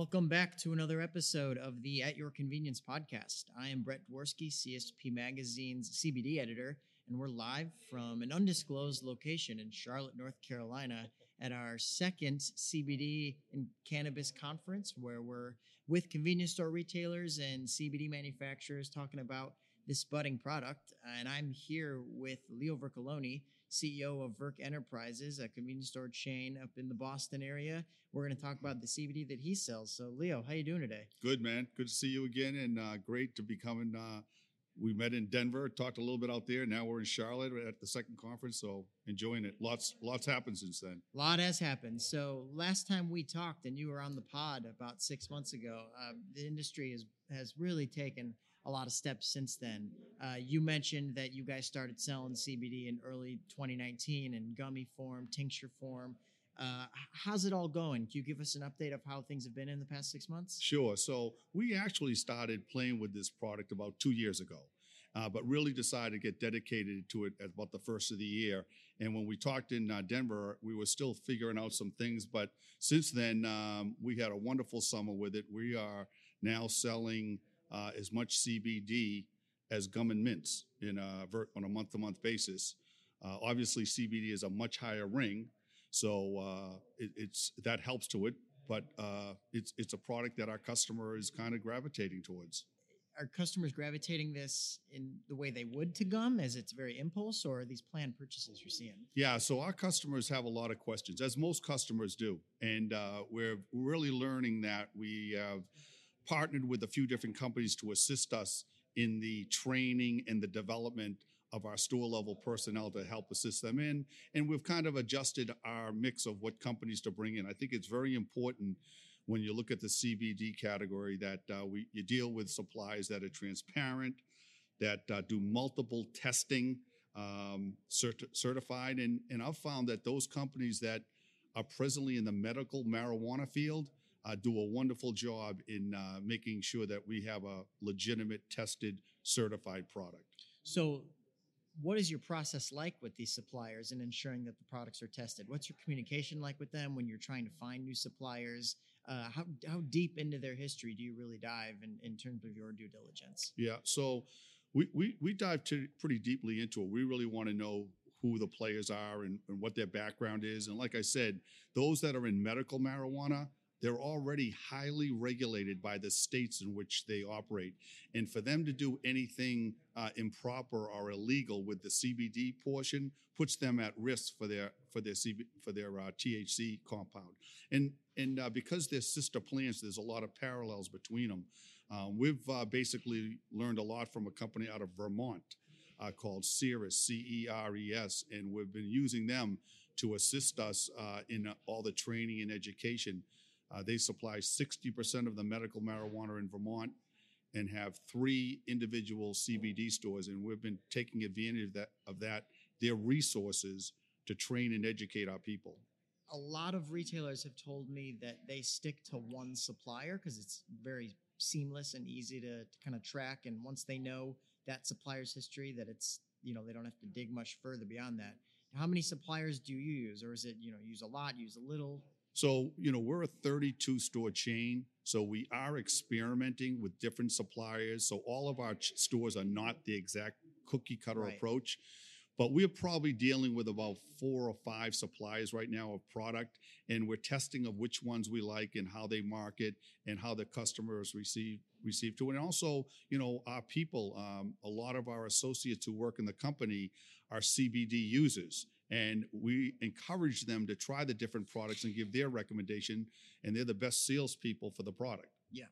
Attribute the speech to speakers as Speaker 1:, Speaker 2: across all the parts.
Speaker 1: Welcome back to another episode of the At Your Convenience podcast. I am Brett Dworsky, CSP Magazine's CBD editor, and we're live from an undisclosed location in Charlotte, North Carolina, at our second CBD and cannabis conference, where we're with convenience store retailers and CBD manufacturers talking about this budding product. And I'm here with Leo Vercollone, CEO of Verc Enterprises, a convenience store chain up in the Boston area. We're going to talk about the CBD that he sells. So, Leo, how you doing today?
Speaker 2: Good, man. Good to see you again, and uh, great to be coming. Uh, we met in Denver, talked a little bit out there. Now we're in Charlotte at the second conference, so enjoying it. Lots, lots happened since then.
Speaker 1: A lot has happened. So last time we talked, and you were on the pod about six months ago, uh, the industry has has really taken a lot of steps since then. Uh, you mentioned that you guys started selling CBD in early 2019 in gummy form, tincture form. Uh, how's it all going? Can you give us an update of how things have been in the past six months?
Speaker 2: Sure. So we actually started playing with this product about two years ago. Uh, but really decided to get dedicated to it at about the first of the year. And when we talked in uh, Denver, we were still figuring out some things. But since then, um, we had a wonderful summer with it. We are now selling uh, as much CBD as gum and mints in a, on a month-to-month basis. Uh, obviously, CBD is a much higher ring, so uh, it, it's that helps to it. But uh, it's it's a product that our customer is kind of gravitating towards.
Speaker 1: Are customers gravitating this in the way they would to gum, as it's very impulse, or are these planned purchases you're seeing?
Speaker 2: Yeah, so our customers have a lot of questions, as most customers do, and uh, we're really learning that we have partnered with a few different companies to assist us in the training and the development of our store level personnel to help assist them in. And we've kind of adjusted our mix of what companies to bring in. I think it's very important when you look at the CBD category that uh, we you deal with supplies that are transparent, that uh, do multiple testing, um, cert- certified, and and I've found that those companies that are presently in the medical marijuana field uh, do a wonderful job in uh, making sure that we have a legitimate, tested, certified product.
Speaker 1: So, what is your process like with these suppliers and ensuring that the products are tested? What's your communication like with them when you're trying to find new suppliers? Uh, how, how deep into their history do you really dive in, in terms of your due diligence?
Speaker 2: Yeah, so we, we, we dive to pretty deeply into it. We really want to know who the players are and, and what their background is. And like I said, those that are in medical marijuana, they're already highly regulated by the states in which they operate. And for them to do anything uh, improper or illegal with the CBD portion puts them at risk for their for their CB, for their uh, THC compound. And and uh, because they're sister plants, there's a lot of parallels between them. Um, we've uh, basically learned a lot from a company out of Vermont uh, called Ceres, C E R E S, and we've been using them to assist us uh, in all the training and education uh, they supply 60% of the medical marijuana in Vermont and have three individual CBD stores. And we've been taking advantage of that, of that, their resources to train and educate our people.
Speaker 1: A lot of retailers have told me that they stick to one supplier because it's very seamless and easy to, to kind of track. And once they know that supplier's history, that it's, you know, they don't have to dig much further beyond that. How many suppliers do you use? Or is it, you know, use a lot, use a little?
Speaker 2: So, you know, we're a 32 store chain. So we are experimenting with different suppliers. So all of our ch- stores are not the exact cookie cutter right. approach. But we're probably dealing with about four or five suppliers right now of product, and we're testing of which ones we like and how they market and how the customers receive receive to it. And also, you know, our people, um, a lot of our associates who work in the company are CBD users and we encourage them to try the different products and give their recommendation and they're the best salespeople for the product.
Speaker 1: Yeah.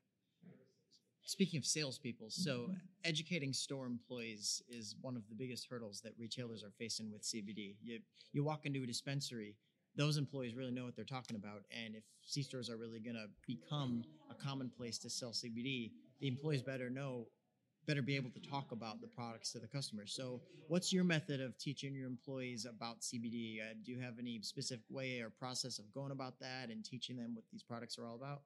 Speaker 1: Speaking of salespeople so educating store employees is one of the biggest hurdles that retailers are facing with cbd you, you walk into a dispensary those employees really know what they're talking about and if c stores are really going to become a common place to sell cbd the employees better know better be able to talk about the products to the customers. So, what's your method of teaching your employees about CBD? Uh, do you have any specific way or process of going about that and teaching them what these products are all about?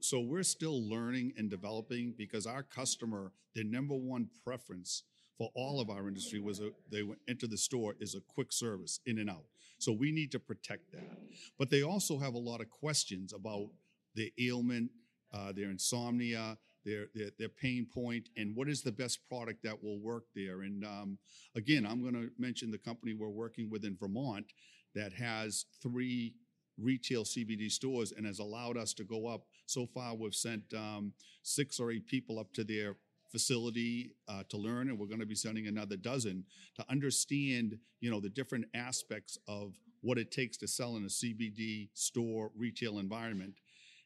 Speaker 2: So, we're still learning and developing because our customer, their number one preference for all of our industry was a, they went into the store is a quick service in and out. So we need to protect that. But they also have a lot of questions about the ailment, uh, their insomnia, their, their their pain point, and what is the best product that will work there. And um, again, I'm going to mention the company we're working with in Vermont that has three retail CBD stores and has allowed us to go up. So far, we've sent um, six or eight people up to their facility uh, to learn, and we're going to be sending another dozen to understand, you know, the different aspects of what it takes to sell in a CBD store retail environment,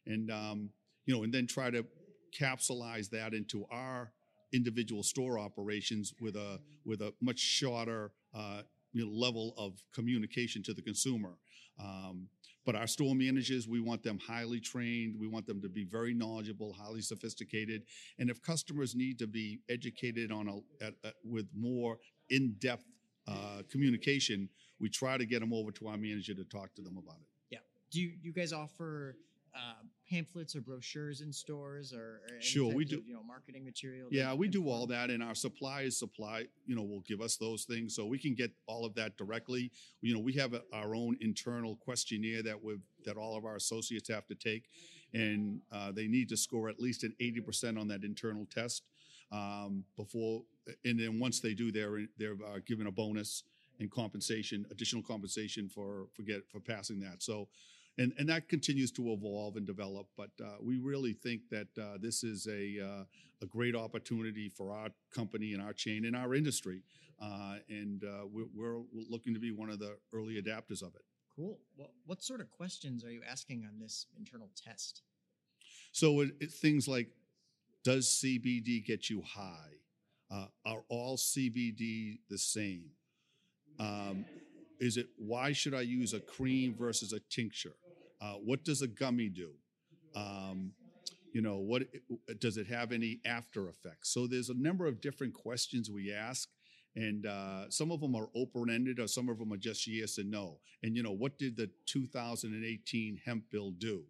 Speaker 2: and um, you know, and then try to capsulize that into our individual store operations with a with a much shorter uh, you know, level of communication to the consumer. Um, but our store managers, we want them highly trained. We want them to be very knowledgeable, highly sophisticated. And if customers need to be educated on a, with more in-depth uh, communication, we try to get them over to our manager to talk to them about it.
Speaker 1: Yeah. Do you, you guys offer uh, pamphlets or brochures in stores or, or
Speaker 2: Sure, we do.
Speaker 1: of, you know marketing material?
Speaker 2: Yeah, we do all that, and our suppliers supply, you know, will give us those things, so we can get all of that directly. You know, we have a, our own internal questionnaire that we that all of our associates have to take, and uh, they need to score at least an eighty percent on that internal test um, before, and then once they do, they're they're uh, given a bonus and compensation, additional compensation for for get for passing that. So. And, and that continues to evolve and develop, but uh, we really think that uh, this is a uh, a great opportunity for our company and our chain and our industry. Uh, and uh, we're, we're looking to be one of the early adapters of it.
Speaker 1: Cool. What what sort of questions are you asking on this internal test?
Speaker 2: So it, it, things like, does CBD get you high? Uh, are all CBD the same? Um, is it why should I use a cream versus a tincture? Uh, what does a gummy do? Um, you know, what does it have any after effects? So there's a number of different questions we ask, and uh, some of them are open ended, or some of them are just yes and no. And you know, what did the 2018 hemp bill do?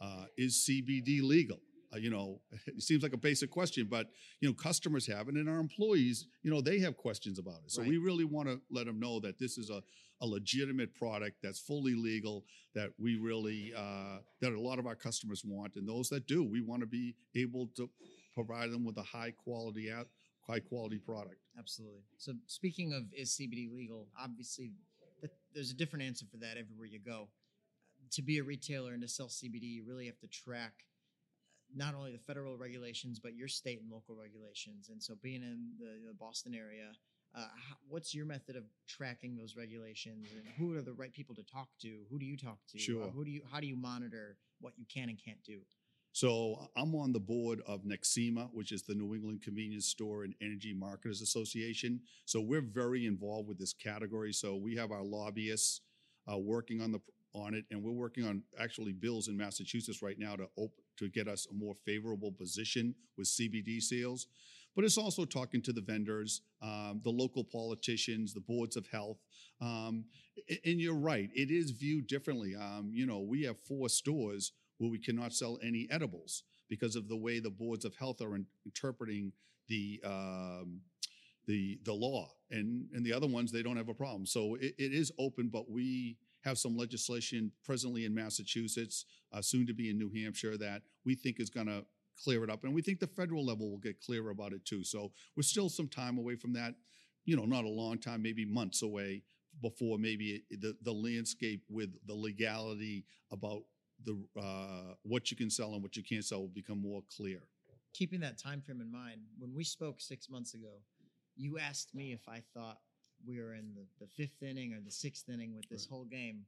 Speaker 2: Uh, is CBD legal? Uh, you know, it seems like a basic question, but you know, customers have it, and our employees, you know, they have questions about it. So
Speaker 1: Right.
Speaker 2: we really want to let them know that this is a, a legitimate product that's fully legal. That we really uh, that a lot of our customers want, and those that do, we want to be able to provide them with a high quality out high quality product.
Speaker 1: Absolutely. So speaking of is CBD legal, obviously that, there's a different answer for that everywhere you go. To be a retailer and to sell CBD, you really have to track uh, not only the federal regulations but your state and local regulations. And so being in the, the Boston area, uh, how, what's your method of tracking those regulations and who are the right people to talk to? Who do you talk to? Uh, who do you how do you monitor what you can and can't do?
Speaker 2: So I'm on the board of NECSEMA, which is the New England Convenience Store and Energy Marketers Association. So we're very involved with this category. So we have our lobbyists uh, working on the on it, and we're working on actually bills in Massachusetts right now to op- to get us a more favorable position with CBD sales. But it's also talking to the vendors, um, the local politicians, the boards of health. Um, and you're right, it is viewed differently. Um, you know, we have four stores where we cannot sell any edibles because of the way the boards of health are in- interpreting the um, the the law, and and the other ones they don't have a problem. So it, it is open, but we have some legislation presently in Massachusetts, uh, soon to be in New Hampshire, that we think is going to clear it up, and we think the federal level will get clearer about it too. So we're still some time away from that. You know, not a long time, maybe months away before maybe the the landscape with the legality about the uh, what you can sell and what you can't sell will become more clear.
Speaker 1: keeping that time frame in mind, when we spoke six months ago, you asked me if I thought we were in the, the fifth inning or the sixth inning with this
Speaker 2: Right.
Speaker 1: whole game.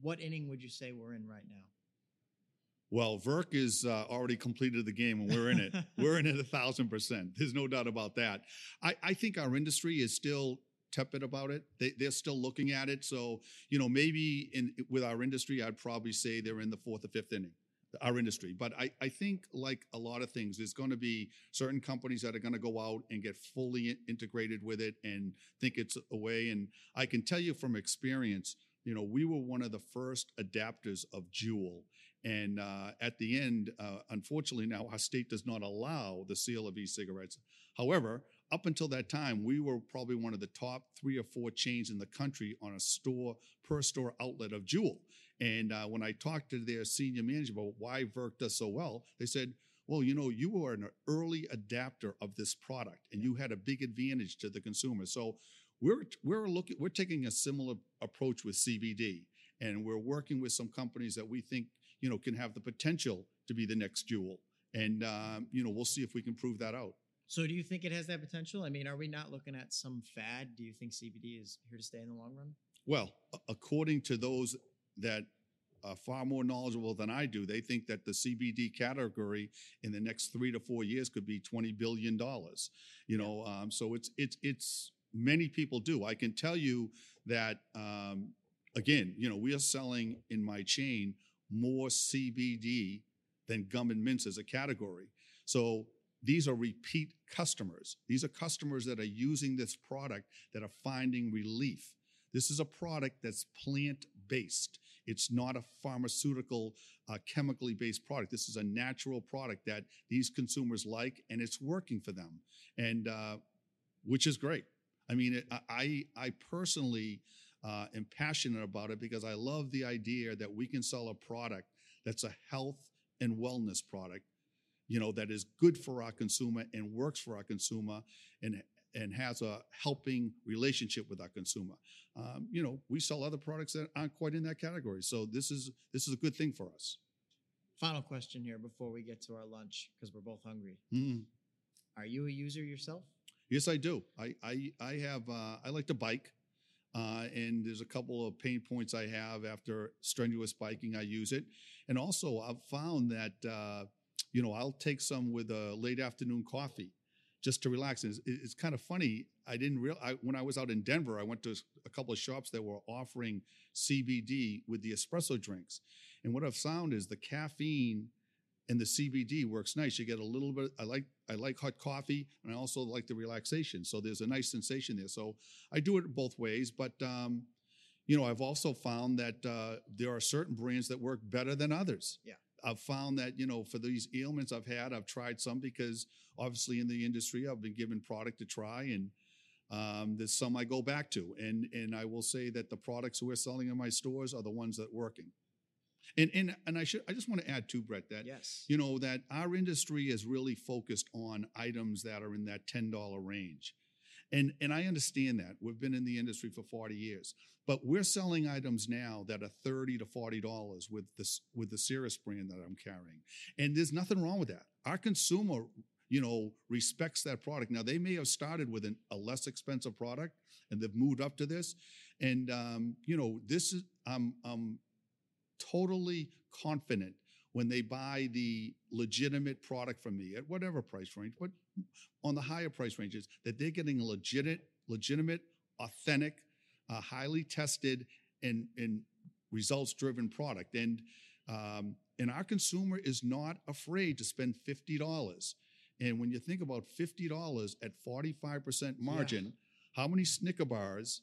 Speaker 1: What inning would you say we're in right now?
Speaker 2: Well, Verc is uh, already completed the game, and we're in it. we're in it a thousand percent. There's no doubt about that. I, I think our industry is still tepid about it. They, they're still looking at it. So, you know, maybe in with our industry, I'd probably say they're in the fourth or fifth inning. Our industry, but I, I think like a lot of things, there's going to be certain companies that are going to go out and get fully integrated with it and think it's a way. And I can tell you from experience, you know, we were one of the first adapters of Juul. And uh, at the end, uh, unfortunately, now our state does not allow the sale of e-cigarettes. However, up until that time, we were probably one of the top three or four chains in the country on a store per store outlet of Juul. And uh, when I talked to their senior manager about why Verc does so well, they said, well, you know, you were an early adapter of this product and you had a big advantage to the consumer. So we're we're looking we're taking a similar approach with CBD and we're working with some companies that we think, you know, can have the potential to be the next Juul. And um, you know, we'll see if we can prove that out.
Speaker 1: So, do you think it has that potential? I mean, are we not looking at some fad? Do you think CBD is here to stay in the long run?
Speaker 2: Well, according to those that are far more knowledgeable than I do, they think that the CBD category in the next three to four years could be twenty billion dollars. You know, um, so it's it's it's many people do. I can tell you that um, again. You know, we are selling in my chain more CBD than gum and mints as a category. So these are repeat customers. These are customers that are using this product that are finding relief. This is a product that's plant based. It's not a pharmaceutical, uh, chemically based product. This is a natural product that these consumers like, and it's working for them, and uh, which is great. I mean, it, I I personally uh, am passionate about it because I love the idea that we can sell a product that's a health and wellness product, you know, that is good for our consumer and works for our consumer, and and has a helping relationship with our consumer. Um, you know, we sell other products that aren't quite in that category, so this is this is a good thing for us.
Speaker 1: Final question here before we get to our lunch because we're both hungry.
Speaker 2: Mm.
Speaker 1: Are you a user yourself?
Speaker 2: Yes, I do. I I, I have uh, I like to bike. Uh, and there's a couple of pain points I have after strenuous biking. I use it, and also I've found that uh, you know I'll take some with a late afternoon coffee just to relax. And it's, it's kind of funny. I didn't real when I was out in Denver, I went to a couple of shops that were offering CBD with the espresso drinks, and what I've found is the caffeine and the CBD works nice. You get a little bit. I like I like hot coffee, and I also like the relaxation. So there's a nice sensation there. So I do it both ways, but um, you know I've also found that uh, there are certain brands that work better than others.
Speaker 1: Yeah.
Speaker 2: I've found that you know for these ailments I've had, I've tried some because obviously in the industry I've been given product to try, and um, there's some I go back to, and and I will say that the products we're selling in my stores are the ones that working. And and and I should I just want to add too, Brett, that
Speaker 1: Yes.
Speaker 2: you know that our industry is really focused on items that are in that ten dollar range, and and I understand that we've been in the industry for forty years, but we're selling items now that are thirty to forty dollars with this with the Ceres brand that I'm carrying, and there's nothing wrong with that. Our consumer. You know, respects that product. Now they may have started with an, a less expensive product, and they've moved up to this. And um, you know, this is I'm I'm totally confident when they buy the legitimate product from me at whatever price range, but on the higher price ranges, that they're getting a legitimate, legitimate, authentic, uh, highly tested, and and results driven product. And um, and our consumer is not afraid to spend fifty dollars. And when you think about fifty dollars at forty five percent margin, how many Snicker bars,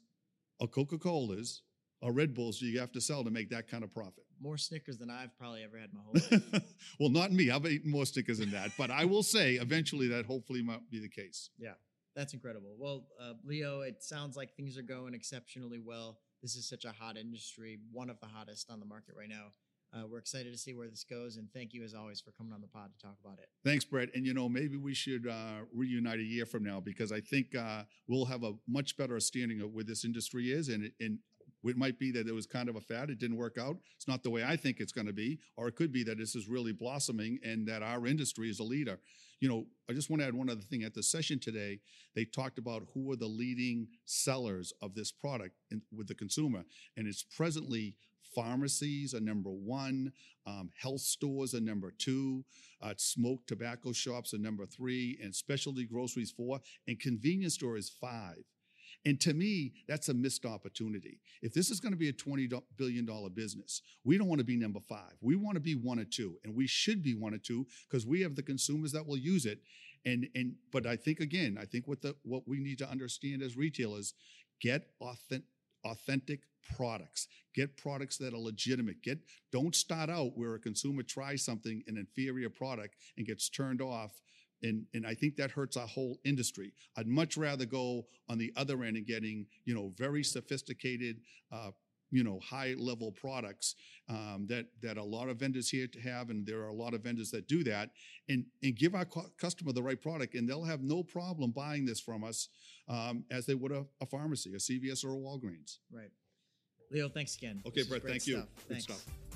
Speaker 2: or Coca Colas, or Red Bulls do you have to sell to make that kind of profit?
Speaker 1: More Snickers than I've probably ever had in my whole life.
Speaker 2: well, not me. I've eaten more Snickers than that, but I will say eventually that hopefully might be the case.
Speaker 1: Yeah, that's incredible. Well, uh, Leo, it sounds like things are going exceptionally well. This is such a hot industry, one of the hottest on the market right now. Uh, we're excited to see where this goes, and thank you as always for coming on the pod to talk about it.
Speaker 2: Thanks, Brett. And you know, maybe we should uh, reunite a year from now because I think uh, we'll have a much better understanding of where this industry is, and and it might be that it was kind of a fad. It didn't work out. It's not the way I think it's going to be, or it could be that this is really blossoming and that our industry is a leader. You know, I just want to add one other thing. At the session today, they talked about who are the leading sellers of this product in, with the consumer, and it's presently pharmacies are number one, um, health stores are number two, uh, smoke tobacco shops are number three, and specialty groceries four, and convenience stores five. And to me, that's a missed opportunity. If this is going to be a $20 billion business, we don't want to be number five. We want to be one or two, and we should be one or two because we have the consumers that will use it. And and but I think again, I think what the what we need to understand as retailers, get authentic authentic products. Get products that are legitimate. Get don't start out where a consumer tries something an inferior product and gets turned off and and I think that hurts our whole industry. I'd much rather go on the other end and getting you know very sophisticated, uh, you know high level products um, that that a lot of vendors here to have, and there are a lot of vendors that do that, and and give our cu- customer the right product, and they'll have no problem buying this from us um, as they would a, a pharmacy, a CVS or a Walgreens.
Speaker 1: Right. Leo, thanks again.
Speaker 2: Okay, Brett, thank you.
Speaker 1: stuff.
Speaker 2: Good
Speaker 1: Thanks.
Speaker 2: stuff.